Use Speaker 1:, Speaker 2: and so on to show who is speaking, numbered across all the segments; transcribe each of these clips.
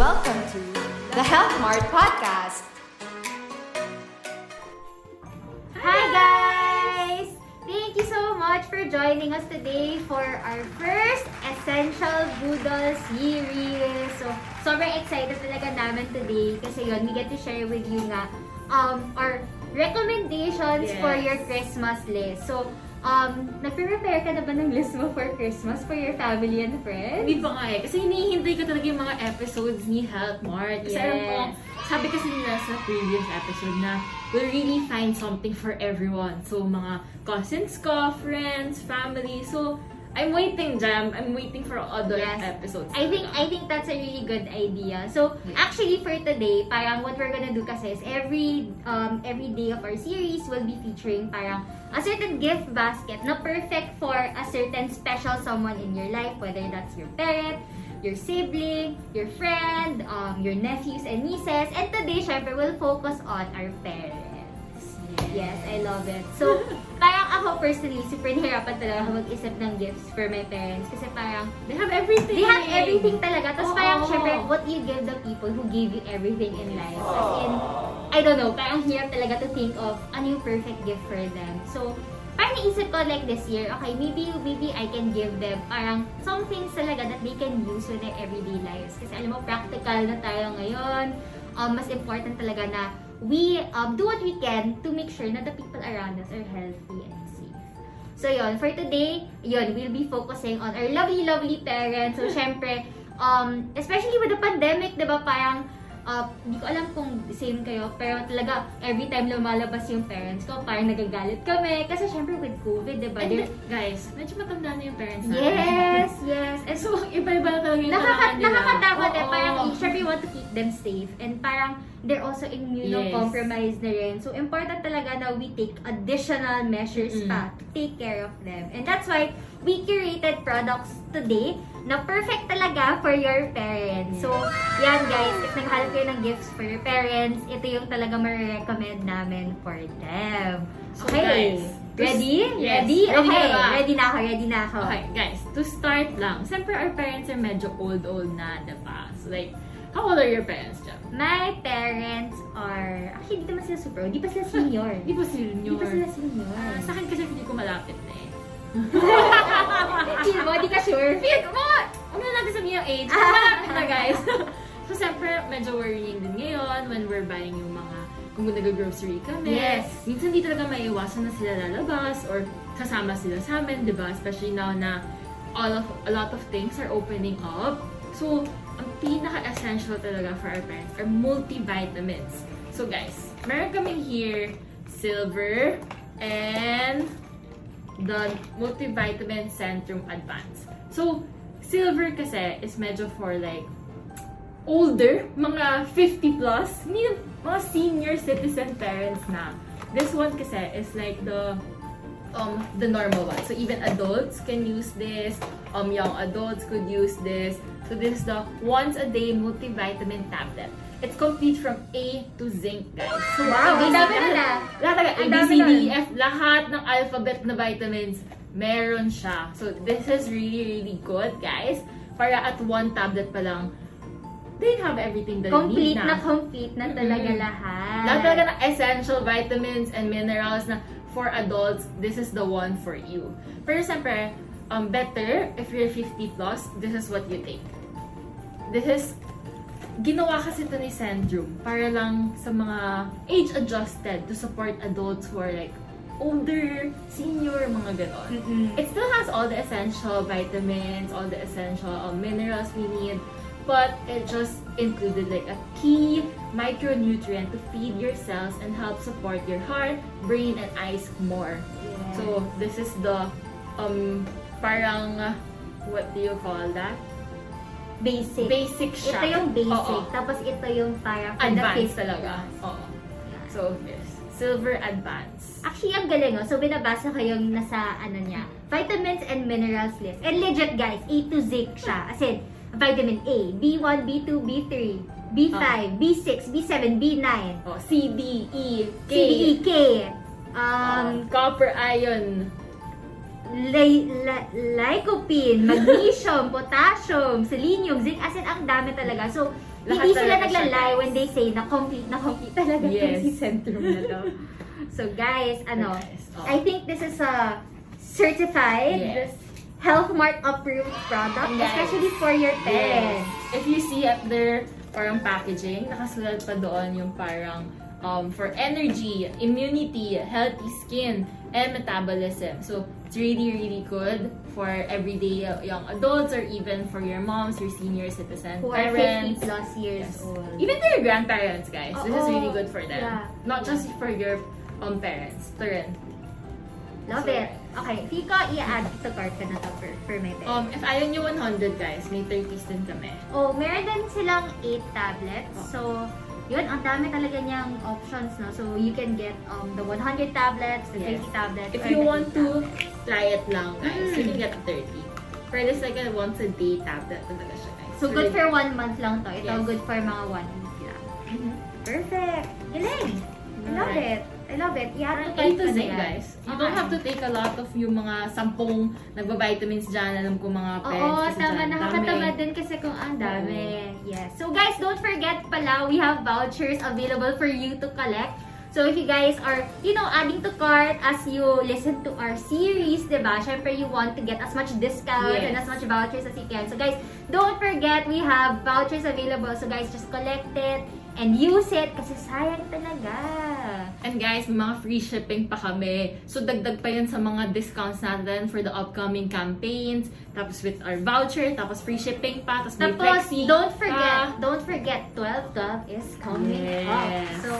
Speaker 1: Welcome to the Health Mart Podcast.
Speaker 2: Hi guys! Thank you so much for joining us today for our first Essential Boodle series. So, sobrang excited talaga namin today kasi yon we get to share with you nga um, our recommendations
Speaker 3: Yes.
Speaker 2: for your Christmas list. So, um, nag-prepare ka na ba ng list mo for Christmas for your family and friends?
Speaker 3: Hindi pa nga eh. Kasi hinihintay ko talaga yung mga episodes ni Health Mart. Kasi alam ko,
Speaker 2: Yes.
Speaker 3: sabi kasi nila sa previous episode na we'll really find something for everyone. So, mga cousins ko, friends, family. So, I'm waiting, Jam. I'm waiting for other
Speaker 2: Yes.
Speaker 3: episodes.
Speaker 2: I think I think that's a really good idea. So actually for today, parang what we're gonna do kasi is every um every day of our series will be featuring parang a certain gift basket na perfect for a certain special someone in your life, whether that's your parent, your sibling, your friend, um, your nephews and nieces. And today, syempre, we'll focus on our parents. Yes, I love it. So, parang ako personally, super nahirapan talaga mag-isip ng gifts for my parents. Kasi parang,
Speaker 3: They have everything.
Speaker 2: They have everything talaga. Tapos
Speaker 3: Oo.
Speaker 2: parang, syempre, what you give the people who gave you everything in life. As in, I don't know, parang hirap talaga to think of ano yung perfect gift for them. So, parang naisip ko like this year, okay, maybe maybe I can give them parang some things talaga that they can use with their everyday lives. Kasi alam mo, practical na tayo ngayon. Um, mas important talaga na we um, do what we can to make sure na the people around us are healthy and safe. So yun, for today, yun, we'll be focusing on our lovely, lovely parents. So syempre, um, especially with the pandemic, di ba, parang, uh, hindi ko alam kung same kayo, pero talaga, every time lumalabas yung parents ko, parang nagagalit kami. Kasi syempre with COVID, di ba? They're-
Speaker 3: guys, medyo matanda na yung parents natin.
Speaker 2: Yes, yes. And
Speaker 3: So, iba-iba na talaga yung
Speaker 2: Nakaka
Speaker 3: nila.
Speaker 2: nakakatakot eh. Parang, them safe. And parang, they're also immunocompromised na rin. So, important talaga na we take additional measures
Speaker 3: Mm-mm.
Speaker 2: pa to take care of them. And that's why, we curated products today na perfect talaga for your parents. So, yan guys, if naghahanap kayo ng gifts for your parents, ito yung talaga ma-recommend namin for them.
Speaker 3: So,
Speaker 2: Okay.
Speaker 3: guys,
Speaker 2: ready?
Speaker 3: Yes.
Speaker 2: Ready?
Speaker 3: Ready
Speaker 2: Okay.
Speaker 3: ka ba?
Speaker 2: Ready na ako, ready na ako.
Speaker 3: Okay, guys, to start lang, siyempre our parents are medyo old-old na, diba? So, like, how old are your parents, Jam?
Speaker 2: My parents are, actually, hindi naman sila super old. Di pa sila senior.
Speaker 3: Di ba senior?
Speaker 2: Di pa sila senior.
Speaker 3: Ah, sa akin kasi hindi ko malapit na eh.
Speaker 2: Feel mo, di ka sure?
Speaker 3: Feel mga, ano na natin sabihin yung age? Malapit na, guys. so, siyempre, medyo worrying din ngayon when we're buying yung mga, kung nag-grocery kami.
Speaker 2: Yes.
Speaker 3: Minsan di talaga maiwasan na sila lalabas or kasama sila sa amin, di ba? Especially now na all of, a lot of things are opening up. So, ang pinaka-essential talaga for our parents are multivitamins. So, guys, meron kami here silver and the multivitamin Centrum Advance. So, silver kasi is medyo for like older, mga 50 plus, mga senior citizen parents na. This one kasi is like the um the normal one. So even adults can use this, um young adults could use this. So this is the once a day multivitamin tablet. It's complete from A to zinc, guys. So,
Speaker 2: Wow, ang dami ah.
Speaker 3: Lahat A, B, C, D. E, F, lahat ng alphabet na vitamins, meron siya. So, this is really, really good, guys. Para at one tablet pa lang, they have everything that
Speaker 2: Complete
Speaker 3: you need
Speaker 2: na
Speaker 3: na.
Speaker 2: complete na talaga
Speaker 3: Mm-mm.
Speaker 2: lahat.
Speaker 3: Lahat talaga ng essential vitamins and minerals na for adults, this is the one for you. Pero siyempre, um, better if you're 50 plus, this is what you take. This is, ginawa kasi ito ni Centrum para lang sa mga age-adjusted to support adults who are like older, senior, mga ganon.
Speaker 2: Mm-mm.
Speaker 3: It still has all the essential vitamins, all the essential um, minerals we need, but it just included like a key micronutrient to feed your cells and help support your heart, brain, and eyes more.
Speaker 2: Yes.
Speaker 3: So this is the um parang what do you call that?
Speaker 2: basic.
Speaker 3: Basic siya.
Speaker 2: Ito yung basic.
Speaker 3: Oo.
Speaker 2: Tapos ito yung para for the
Speaker 3: Advanced
Speaker 2: 50
Speaker 3: talaga.
Speaker 2: plus.
Speaker 3: Oo. So yes, silver advance.
Speaker 2: Actually, ang galing, oh. So, binabasa ko yung nasa, ano niya, vitamins and minerals list. And legit, guys, A to Z siya. As in, vitamin A, B1, B2, B3, B5, B6, B7, B9,
Speaker 3: Oh, C, D, E, K.
Speaker 2: C, D, E, K,
Speaker 3: um,
Speaker 2: um,
Speaker 3: copper, iron,
Speaker 2: ly- ly- lycopene, magnesium, potassium, selenium, zinc, as in, ang dami talaga. So,
Speaker 3: Lahat
Speaker 2: hindi sila naglalay when they say na complete na complete talaga
Speaker 3: Yes.
Speaker 2: yes. si Centrum na to. So, guys, ano,
Speaker 3: Guys, oh.
Speaker 2: I think this is a certified,
Speaker 3: Yes.
Speaker 2: Health Mart approved product,
Speaker 3: Yes.
Speaker 2: especially for your
Speaker 3: Yes.
Speaker 2: parents.
Speaker 3: If you see up there, parang packaging, nakasulat pa doon yung parang um, for energy, immunity, healthy skin, and metabolism. So, it's really, really good for everyday uh, young adults or even for your moms, your senior citizen
Speaker 2: Who are 50
Speaker 3: parents.
Speaker 2: plus years
Speaker 3: Yes.
Speaker 2: old.
Speaker 3: Even to your grandparents, guys. This is really good for them.
Speaker 2: Yeah.
Speaker 3: Not just for your um, parents. To rin.
Speaker 2: Love
Speaker 3: So,
Speaker 2: it. Okay, Fika, i-add to cart ka na to for, for my parents.
Speaker 3: Um, if ayaw nyo 100, guys, may 30s din kami.
Speaker 2: Oh, meron din silang 8 tablets.
Speaker 3: Oh.
Speaker 2: So, yun, ang dami talaga niyang options, no? So, you can get um the 100 tablets, the
Speaker 3: Yes.
Speaker 2: 50 tablets,
Speaker 3: If you want
Speaker 2: 8
Speaker 3: to
Speaker 2: tablets.
Speaker 3: try it lang, guys, you
Speaker 2: Mm.
Speaker 3: can get 30. Pero it's like a once a day tablet talaga siya, guys.
Speaker 2: So, good for one month lang to. Ito,
Speaker 3: Yes.
Speaker 2: good for mga one week lang.
Speaker 3: Mhm.
Speaker 2: Perfect! Galing! I love
Speaker 3: Alright.
Speaker 2: it. I love it.
Speaker 3: Parang
Speaker 2: I-add to
Speaker 3: A to Z, guys. You don't have to take a lot of yung mga sampung nagba-vitamins dyan. Alam ko mga parents
Speaker 2: Oo, tama.
Speaker 3: dyan.
Speaker 2: Nakakatamad din kasi kung ang dami. Yes. So guys, don't forget pala, we have vouchers available for you to collect. So if you guys are, you know, adding to cart as you listen to our series, diba? Syempre, you want to get as much discount
Speaker 3: Yes.
Speaker 2: and as much vouchers as you can. So guys, don't forget, we have vouchers available. So guys, just collect it and use it kasi sayang talaga.
Speaker 3: And guys, may mga free shipping pa kami. So, dagdag pa yan sa mga discounts natin for the upcoming campaigns. Tapos with our voucher, tapos free shipping pa, tapos may
Speaker 2: Tapos,
Speaker 3: flexi
Speaker 2: don't forget,
Speaker 3: pa.
Speaker 2: don't forget, 12-12 is coming
Speaker 3: Yes.
Speaker 2: up. So,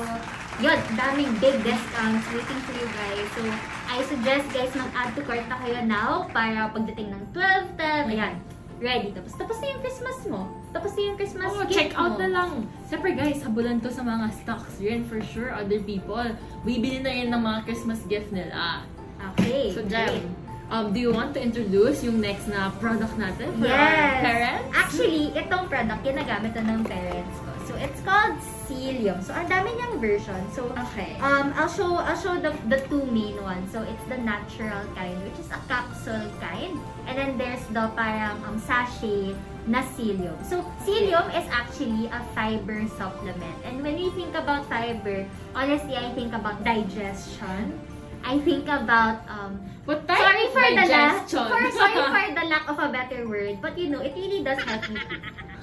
Speaker 2: yun, daming big discounts waiting for you guys. So, I suggest guys mag-add to cart na kayo now para pagdating ng 12-12, ayan, ready. Tapos, tapos na yung Christmas mo. Tapos na yung Christmas
Speaker 3: Oh,
Speaker 2: gift
Speaker 3: check out
Speaker 2: mo.
Speaker 3: na lang. Siyempre guys, habulan to sa mga stocks rin for sure. Other people, bibili na rin ng mga Christmas gift nila.
Speaker 2: Okay.
Speaker 3: So. Jem, um, do you want to introduce yung next na product natin for our
Speaker 2: Yes.
Speaker 3: parents?
Speaker 2: Actually, itong product, ginagamit to ng parents ko. So, it's called Cilium. So, ang dami niyang version. So,
Speaker 3: Okay.
Speaker 2: Um, I'll show I'll show the the two main ones. So it's the natural kind, which is a capsule kind, and then there's the parang um, sachet na psyllium. So psyllium is actually a fiber supplement. And when we think about fiber, honestly, I think about digestion. I think about um,
Speaker 3: What type
Speaker 2: sorry for the lack
Speaker 3: digestion?
Speaker 2: for sorry for the lack of a better word, but you know, it really does help you.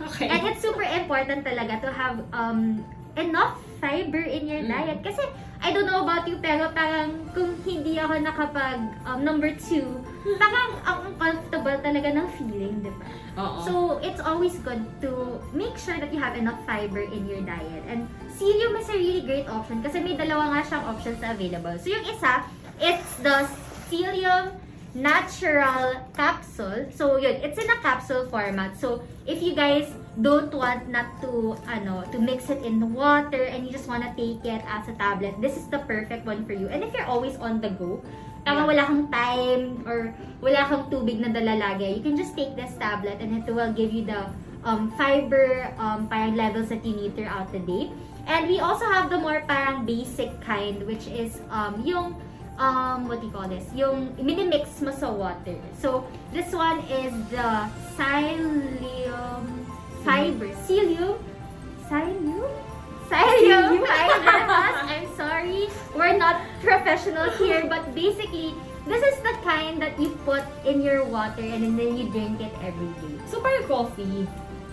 Speaker 3: Okay.
Speaker 2: And it's super important talaga to have um enough fiber in your
Speaker 3: Mm.
Speaker 2: diet. Kasi, I don't know about you, pero parang kung hindi ako nakapag um, number two, parang ang uncomfortable talaga ng feeling, di ba?
Speaker 3: Oo.
Speaker 2: So, it's always good to make sure that you have enough fiber in your diet. And psyllium is a really great option kasi may dalawa nga siyang options na available. So, yung isa, it's the psyllium natural capsule. So, yun, it's in a capsule format. So, if you guys don't want not to, ano, to mix it in water and you just wanna take it as a tablet, this is the perfect one for you. And if you're always on the go,
Speaker 3: Yeah.
Speaker 2: wala kang time or wala kang tubig na dala lagi. You can just take this tablet and it will give you the um, fiber um, parang levels that you need throughout the day. And we also have the more parang basic kind which is um, yung um, what do you call this? Yung minimix mo sa water. So, this one is the psyllium fiber. Psyllium? Psyllium? Psyllium fiber mask. I'm sorry. We're not professionals here, but basically, this is the kind that you put in your water and then you drink it every day.
Speaker 3: so, parang coffee.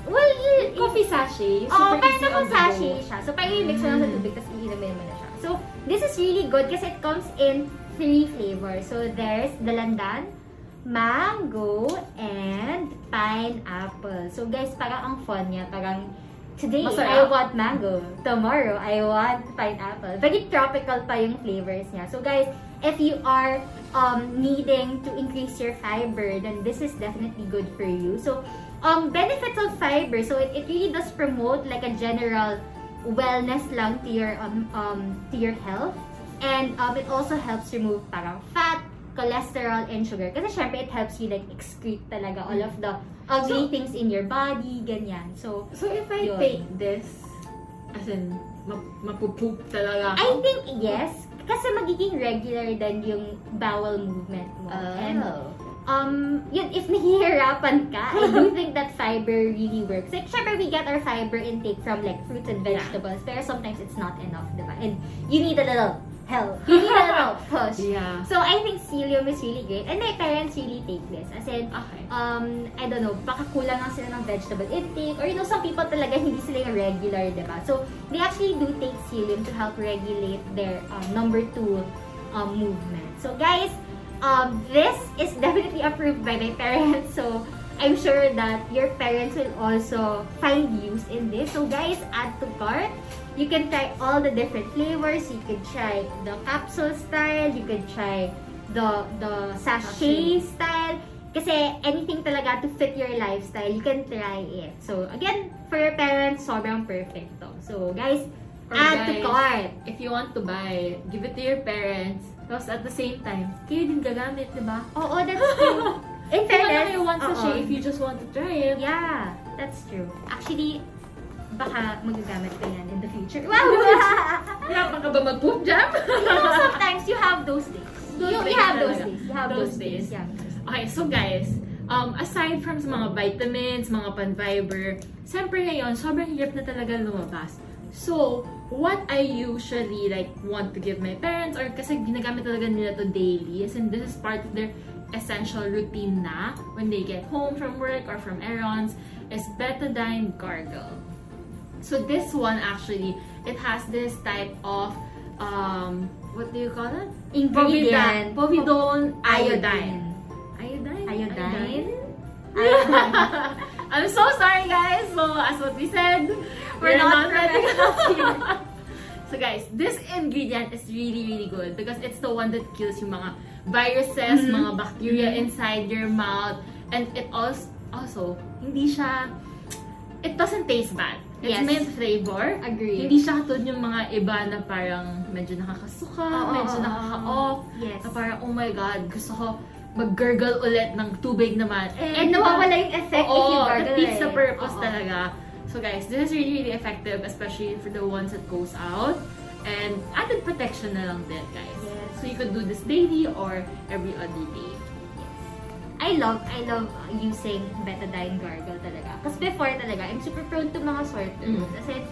Speaker 2: Well, you,
Speaker 3: Coffee sachet.
Speaker 2: Oo,
Speaker 3: Super
Speaker 2: parang
Speaker 3: go.
Speaker 2: sachet siya. So, parang i-mix mo lang sa
Speaker 3: Mm.
Speaker 2: tubig, tapos iinumin mo na siya. So, this is really good kasi it comes in three flavors. So, there's dalandan, mango, and pineapple. So, guys, parang ang fun niya. Parang, today,
Speaker 3: Masarap.
Speaker 2: I want mango. Tomorrow, I want pineapple. Very tropical pa yung flavors niya. So, guys, if you are um, needing to increase your fiber, then this is definitely good for you. So, um, benefits of fiber. So, it, it really does promote like a general wellness lang to your um, um to your health. And um, it also helps remove parang fat, cholesterol, and sugar. Kasi syempre, it helps you like excrete talaga all of the ugly
Speaker 3: So-
Speaker 2: things in your body, ganyan. So,
Speaker 3: So, if I
Speaker 2: Yun.
Speaker 3: take this, as in, map mapupoop talaga
Speaker 2: I
Speaker 3: ako?
Speaker 2: think yes. kasi magiging regular din yung bowel movement mo. And um, yun, if nahihirapan ka, I do think that fiber really works. Like, syempre, we get our fiber intake from like fruits and
Speaker 3: Yeah.
Speaker 2: vegetables, pero sometimes it's not enough, diba? And you need a little help. You need a little push.
Speaker 3: Yeah.
Speaker 2: So, I think psyllium is really great. And my parents really take this. As in,
Speaker 3: Okay.
Speaker 2: um, I don't know, baka kulang lang sila ng vegetable intake. Or, you know, some people talaga hindi sila yung regular, diba? So, they actually do take psyllium to help regulate their um, number two um, movement. So, guys, um, this is definitely approved by my parents. So, I'm sure that your parents will also find use in this. So, guys, add to cart. You can try all the different flavors. You can try the capsule style. You can try the the sachet style. Kasi anything talaga to fit your lifestyle, you can try it. So, again, for your parents, sobrang perfect to. So, guys,
Speaker 3: Or
Speaker 2: add to
Speaker 3: guys,
Speaker 2: cart.
Speaker 3: If you want to buy, give it to your parents. Tapos at the same time, kayo din gagamit, di ba?
Speaker 2: Oo, that's true. In fairness,
Speaker 3: kayo one sachet if you just want to try it.
Speaker 2: Yeah, that's true. Actually, baka magagamit ko yan in the future. Wow!
Speaker 3: Hirapan ka ba mag-poop jam?
Speaker 2: you know, sometimes you have those days.
Speaker 3: Those
Speaker 2: you,
Speaker 3: days
Speaker 2: you have those days. You have
Speaker 3: Those
Speaker 2: those, days.
Speaker 3: days.
Speaker 2: Yeah.
Speaker 3: Okay, so guys, um, aside from sa mga vitamins, mga pan-fiber, siyempre ngayon, sobrang hirap na talaga lumabas. So, what I usually like want to give my parents or kasi ginagamit talaga nila to daily as in this is part of their essential routine na when they get home from work or from errands is betadine gargle. So this one actually, it has this type of um, what do you call it?
Speaker 2: Ingredient.
Speaker 3: Povidone
Speaker 2: Iodine.
Speaker 3: Iodine?
Speaker 2: Iodine? Iodine.
Speaker 3: I'm so sorry guys. So as what we said, we're,
Speaker 2: We're
Speaker 3: not,
Speaker 2: not
Speaker 3: professionals here. so guys, this ingredient is really really good because it's the one that kills yung mga viruses,
Speaker 2: Mhm.
Speaker 3: mga bacteria inside your mouth and it also also hindi siya it doesn't taste bad. It's
Speaker 2: Yes.
Speaker 3: mint flavor.
Speaker 2: Agree.
Speaker 3: Hindi siya katulad yung mga iba na parang medyo nakakasuka,
Speaker 2: Oo,
Speaker 3: medyo
Speaker 2: oo,
Speaker 3: nakaka-off.
Speaker 2: Yes.
Speaker 3: Na parang, oh my God, gusto ko mag-gurgle ulit ng tubig naman.
Speaker 2: And nawawala yung effect if you
Speaker 3: Oo,
Speaker 2: gargle
Speaker 3: that defeats the
Speaker 2: eh.
Speaker 3: purpose
Speaker 2: Oo.
Speaker 3: talaga. So guys, this is really, really effective, especially for the ones that goes out. And added protection na lang din, guys.
Speaker 2: Yes.
Speaker 3: So you could do this daily or every other day.
Speaker 2: I love, I love using betadine gargle talaga. Kasi before talaga, I'm super prone to mga sore throat.
Speaker 3: Mm.
Speaker 2: Kasi,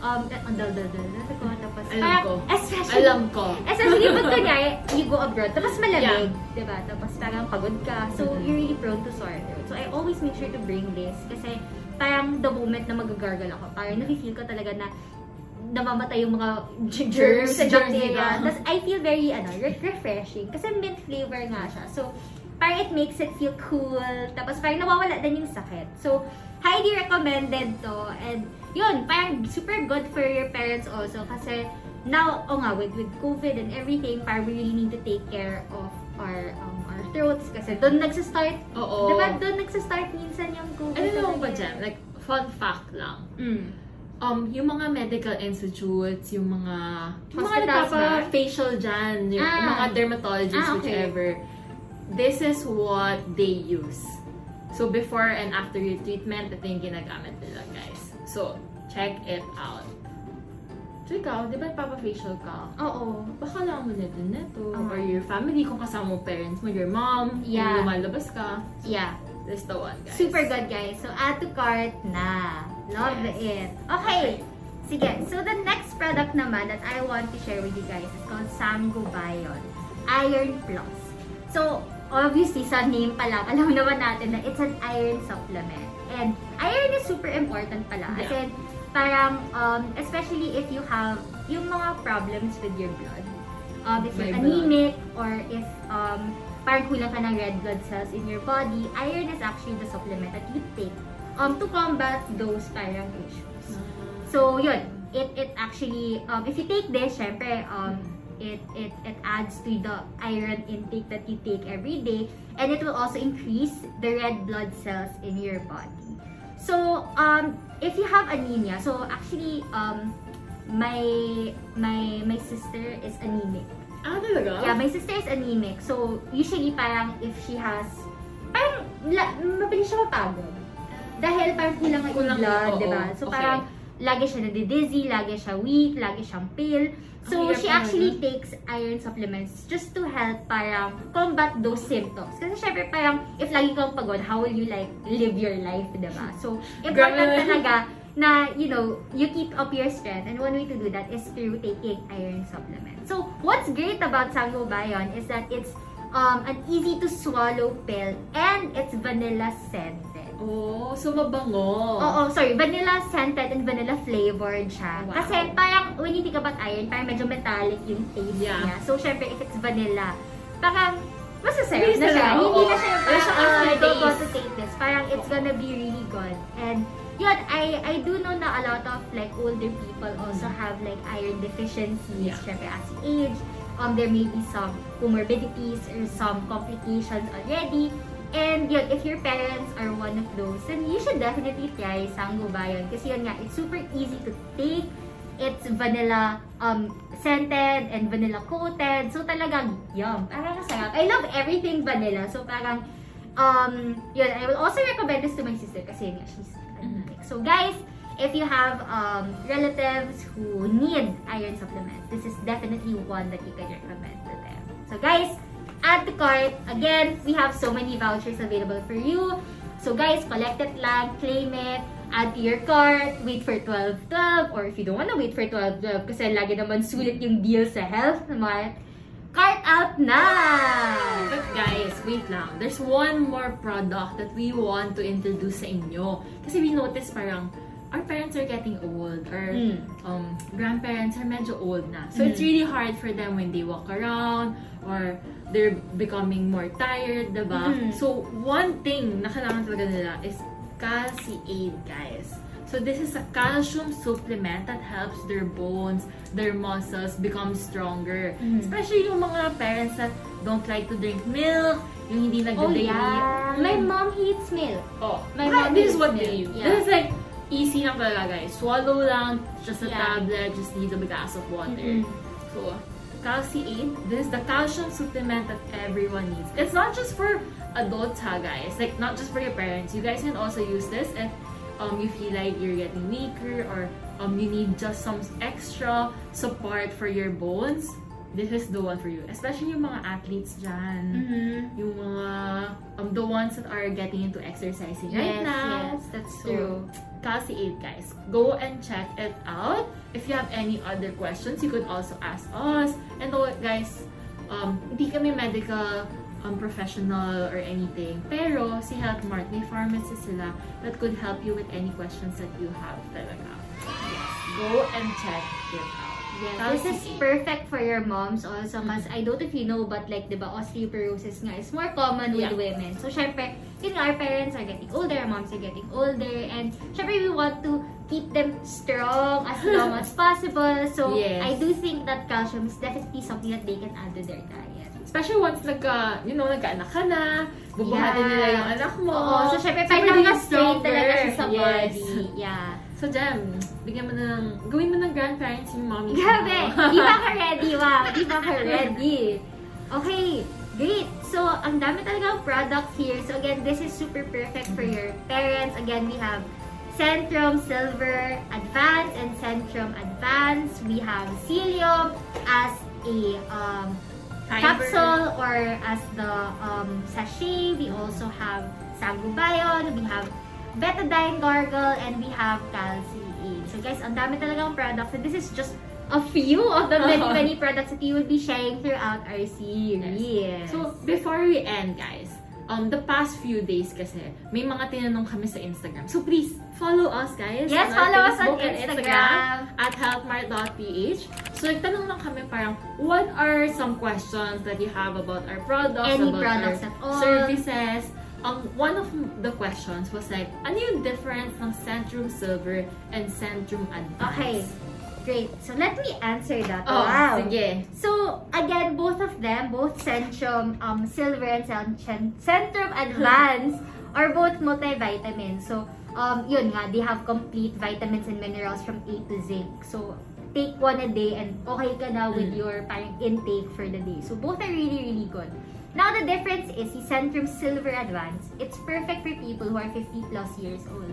Speaker 2: um, ang dal-dal-dal na ko. Tapos,
Speaker 3: Alam
Speaker 2: parang,
Speaker 3: ko.
Speaker 2: especially,
Speaker 3: Alam ko.
Speaker 2: Especially pag kunyari, you go abroad, tapos malamig, di ba? Tapos parang pagod ka. So,
Speaker 3: Mhm.
Speaker 2: you're really prone to sore throat. So, I always make sure to bring this kasi parang the moment na mag-gargle ako, parang nafe-feel ko talaga na namamatay yung mga germs sa bacteria.
Speaker 3: diba?
Speaker 2: Tapos, I feel very, ano, re- refreshing. Kasi mint flavor nga siya. So, parang it makes it feel cool. Tapos, parang nawawala din yung sakit. So, highly recommended to. And, yun, parang super good for your parents also. Kasi, now, oh nga, with, with COVID and everything, parang we really need to take care of our um, our throats. Kasi doon nagsistart,
Speaker 3: Oo.
Speaker 2: diba? Doon nagsistart minsan yung COVID.
Speaker 3: Ano mo ba dyan? Like, fun fact lang.
Speaker 2: Mm.
Speaker 3: Um, yung mga medical institutes, yung mga yung mga nagpapa-facial dyan, yung
Speaker 2: Ah.
Speaker 3: mga dermatologists,
Speaker 2: Ah, okay.
Speaker 3: whichever, this is what they use. So, before and after your treatment, ito yung ginagamit nila, guys. So, check it out. So, ikaw, di ba papa-facial ka?
Speaker 2: Oo.
Speaker 3: Baka lang mo na din neto.
Speaker 2: Ah.
Speaker 3: Or your family, kung kasama mo parents mo, your mom,
Speaker 2: Yeah.
Speaker 3: kung lumalabas ka.
Speaker 2: Yeah.
Speaker 3: This the one, guys.
Speaker 2: Super good, guys. So, add to cart na. Love
Speaker 3: Yes.
Speaker 2: it. Okay. Sige. So, the next product naman that I want to share with you guys is called Sangobion Iron Plus. So, obviously, sa name pa lang, alam naman natin na it's an iron supplement. And iron is super important pala. As
Speaker 3: Yeah.
Speaker 2: in, parang, um, especially if you have yung mga problems with your blood. Um, if you're
Speaker 3: My blood.
Speaker 2: anemic or if um, parang kulang ka ng red blood cells in your body, iron is actually the supplement that you take um, to combat those parang issues. So, yun. It, it actually, um, if you take this, syempre, um, it, it, it adds to the iron intake that you take every day. And it will also increase the red blood cells in your body. So, um, if you have anemia, so actually, um, my, my, my sister is anemic.
Speaker 3: Ah, talaga?
Speaker 2: Yeah, my sister is anemic. So, usually parang if she has, parang la, mabilis siya mapagod. Dahil parang kulang
Speaker 3: Kulang,
Speaker 2: blood,
Speaker 3: oo,
Speaker 2: di ba? So,
Speaker 3: okay.
Speaker 2: parang lagi siya nadidizzy, lagi siya weak, lagi siyang pale. So,
Speaker 3: hirap
Speaker 2: she actually takes iron supplements just to help parang combat those symptoms. Kasi syempre parang if lagi kang pagod, how will you like live your life, diba? So, important
Speaker 3: Grabe.
Speaker 2: talaga na, you know, you keep up your strength. And one way to do that is through taking iron supplements. So, what's great about Sangobayon is that it's um, an easy to swallow pill and it's vanilla scented.
Speaker 3: Oh, so mabango.
Speaker 2: Oo, sorry, vanilla scented and vanilla flavored siya.
Speaker 3: Wow.
Speaker 2: Kasi parang when you think about iron, parang medyo metallic yung taste
Speaker 3: Yeah.
Speaker 2: niya. So, syempre, if it's vanilla, parang
Speaker 3: Bilis
Speaker 2: na siya.
Speaker 3: lang,
Speaker 2: Hindi na siya yung parang, ah, I don't want to take this. Parang it's gonna be really good. And yun, I I do know na a lot of like older people also have like iron deficiencies.
Speaker 3: Yeah.
Speaker 2: Syempre, as you age, um, there may be some comorbidities or some complications already. And yun, if your parents are one of those, then you should definitely try Sangobayon. Kasi yun nga, it's super easy to take. It's vanilla um, scented and vanilla coated. So talagang yum. Parang masarap. I love everything vanilla. So parang, um, yun, I will also recommend this to my sister kasi yun nga, she's diabetic. So guys, if you have um, relatives who need iron supplements, this is definitely one that you can recommend to them. So guys, add to cart. Again, we have so many vouchers available for you. So guys, collect it lang, claim it, add to your cart, wait for 12-12, or if you don't wanna wait for 12-12, kasi lagi naman sulit yung deal sa health naman, cart out na!
Speaker 3: But guys, wait lang. There's one more product that we want to introduce sa inyo. Kasi we noticed parang our parents are getting old or
Speaker 2: Mm.
Speaker 3: um, grandparents are medyo old na. So it's really hard for them when they walk around or they're becoming more tired, diba?
Speaker 2: Mhm.
Speaker 3: So one thing na kailangan talaga nila is Calci Aid, guys. So this is a calcium supplement that helps their bones, their muscles become stronger.
Speaker 2: Mhm.
Speaker 3: Especially yung mga parents that don't like to drink milk, yung hindi
Speaker 2: Oh
Speaker 3: nag-daily.
Speaker 2: yeah! My mom hates milk.
Speaker 3: Oh,
Speaker 2: My mom
Speaker 3: this is what
Speaker 2: milk.
Speaker 3: they use.
Speaker 2: Yeah.
Speaker 3: This is like easy lang talaga guys. Swallow lang, just a
Speaker 2: Yeah.
Speaker 3: tablet, just need a glass of water.
Speaker 2: Mhm.
Speaker 3: So, Calci 8, this is the calcium supplement that everyone needs. It's not just for adults ha guys, like not just for your parents. You guys can also use this if um, you feel like you're getting weaker or um, you need just some extra support for your bones. This is the one for you. Especially yung mga athletes dyan
Speaker 2: Mm-hmm.
Speaker 3: yung ones that are getting into exercising right
Speaker 2: Yes,
Speaker 3: now.
Speaker 2: yes, that's
Speaker 3: So,
Speaker 2: true.
Speaker 3: Calci 8 guys, go and check it out. If you have any other questions, you could also ask us. And though guys, um hindi kami medical um, professional or anything. Pero si Health Mart, may pharmacist sila that could help you with any questions that you have talaga. Yes, go and check it out.
Speaker 2: Yes,
Speaker 3: Calci
Speaker 2: this is
Speaker 3: 8.
Speaker 2: perfect for your moms also because I don't know if you know but like 'di ba osteoporosis nga is more common with
Speaker 3: Yeah.
Speaker 2: women. So syempre, yun nga, our parents are getting older, our moms are getting older and syempre we want to keep them strong as long as possible. So
Speaker 3: Yes.
Speaker 2: I do think that calcium is definitely something that they can add to their diet.
Speaker 3: Especially once nagka, you know, nagkaanak ka na, bubuhatin
Speaker 2: Yeah.
Speaker 3: nila yung anak mo.
Speaker 2: Oo, so syempre
Speaker 3: So,
Speaker 2: parang naka-strain talaga siya sa.
Speaker 3: Yes.
Speaker 2: body. Yeah.
Speaker 3: So, Jem, bigyan mo na ng, gawin mo ng grandparents yung mommy.
Speaker 2: Grabe! Di ba ka ready? Wow! Di ba ka ready? Okay, great! So, ang dami talaga products here. So, again, this is super perfect for your parents. Again, we have Centrum Silver Advance and Centrum Advance. We have Cilium as a um, capsule or as the um, sachet. We also have Sangubayon. We have Betadine Gargle and we have Calci Aid. So guys, ang dami talagang products. And this is just a few of the many, many products that we will be sharing throughout our series.
Speaker 3: So, before we end, guys, um, the past few days kasi, may mga tinanong kami sa Instagram. So, please, follow us, guys.
Speaker 2: Yes, follow us on
Speaker 3: and
Speaker 2: Instagram.
Speaker 3: at healthmart.ph. So, nagtanong lang kami parang, what are some questions that you have about our products,
Speaker 2: Any
Speaker 3: about
Speaker 2: products
Speaker 3: our
Speaker 2: at all.
Speaker 3: services? Um, one of the questions was like, ano yung difference ng Centrum Silver and Centrum Advance?
Speaker 2: Okay, great. So let me answer that.
Speaker 3: Oh,
Speaker 2: wow.
Speaker 3: sige.
Speaker 2: So, again, both of them, both Centrum um, Silver and Cent- Centrum Advance, are both multivitamins. So, um, yun nga, they have complete vitamins and minerals from A to zinc. So, take one a day and okay ka na with
Speaker 3: Mm.
Speaker 2: your parang intake for the day. So, both are really, really good. Now, the difference is the Centrum Silver Advance, it's perfect for people who are 50 plus years old.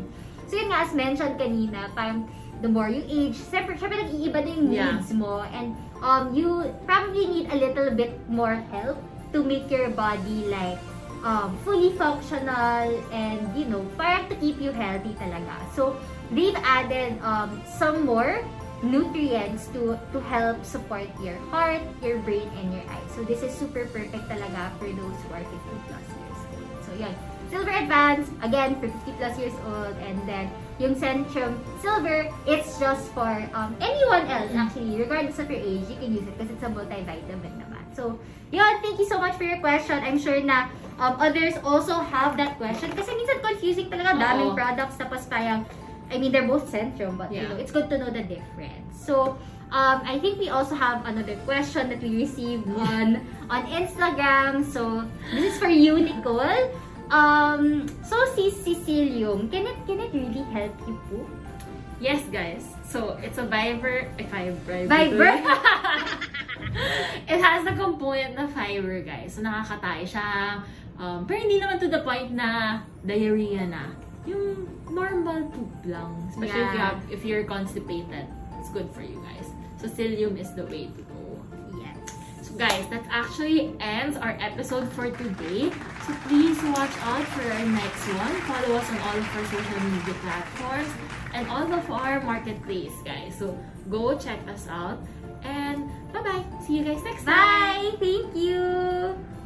Speaker 2: So, yun nga, as mentioned kanina, parang the more you age, syempre, syempre nag-iiba na yung
Speaker 3: Yeah.
Speaker 2: needs mo. And um, you probably need a little bit more help to make your body like um, fully functional and, you know, parang to keep you healthy talaga. So, they've added um, some more nutrients to to help support your heart, your brain, and your eyes. So, this is super perfect talaga for those who are 50 plus years old. So, yun. Silver Advance, again, for 50 plus years old. And then, yung Centrum Silver, it's just for um, anyone else, actually. Regardless of your age, you can use it because it's a multivitamin naman. So, yun, thank you so much for your question. I'm sure na um, others also have that question. Kasi minsan confusing talaga, daming
Speaker 3: Oo.
Speaker 2: products. Tapos parang, I mean, they're both Centrum, but you
Speaker 3: Yeah.
Speaker 2: know, it's good to know the difference. So, um, I think we also have another question that we received on on Instagram. So, this is for you, Nicole. Um, so, si Sicilium, can it, can it really help you poop?
Speaker 3: Yes, guys. So, it's a fiber, a fiber.
Speaker 2: Fiber?
Speaker 3: it has the component na fiber, guys. So, nakakatay siya. Um, pero hindi naman to the point na diarrhea na. Yung normal poop lang. Especially if, you have, if you're constipated. It's good for you guys. So, psyllium is the way to go.
Speaker 2: Yes.
Speaker 3: So guys, that actually ends our episode for today. So please watch out for our next one. Follow us on all of our social media platforms and all of our marketplace, guys. So go check us out. And bye-bye. See you guys next time.
Speaker 2: Bye! Thank you!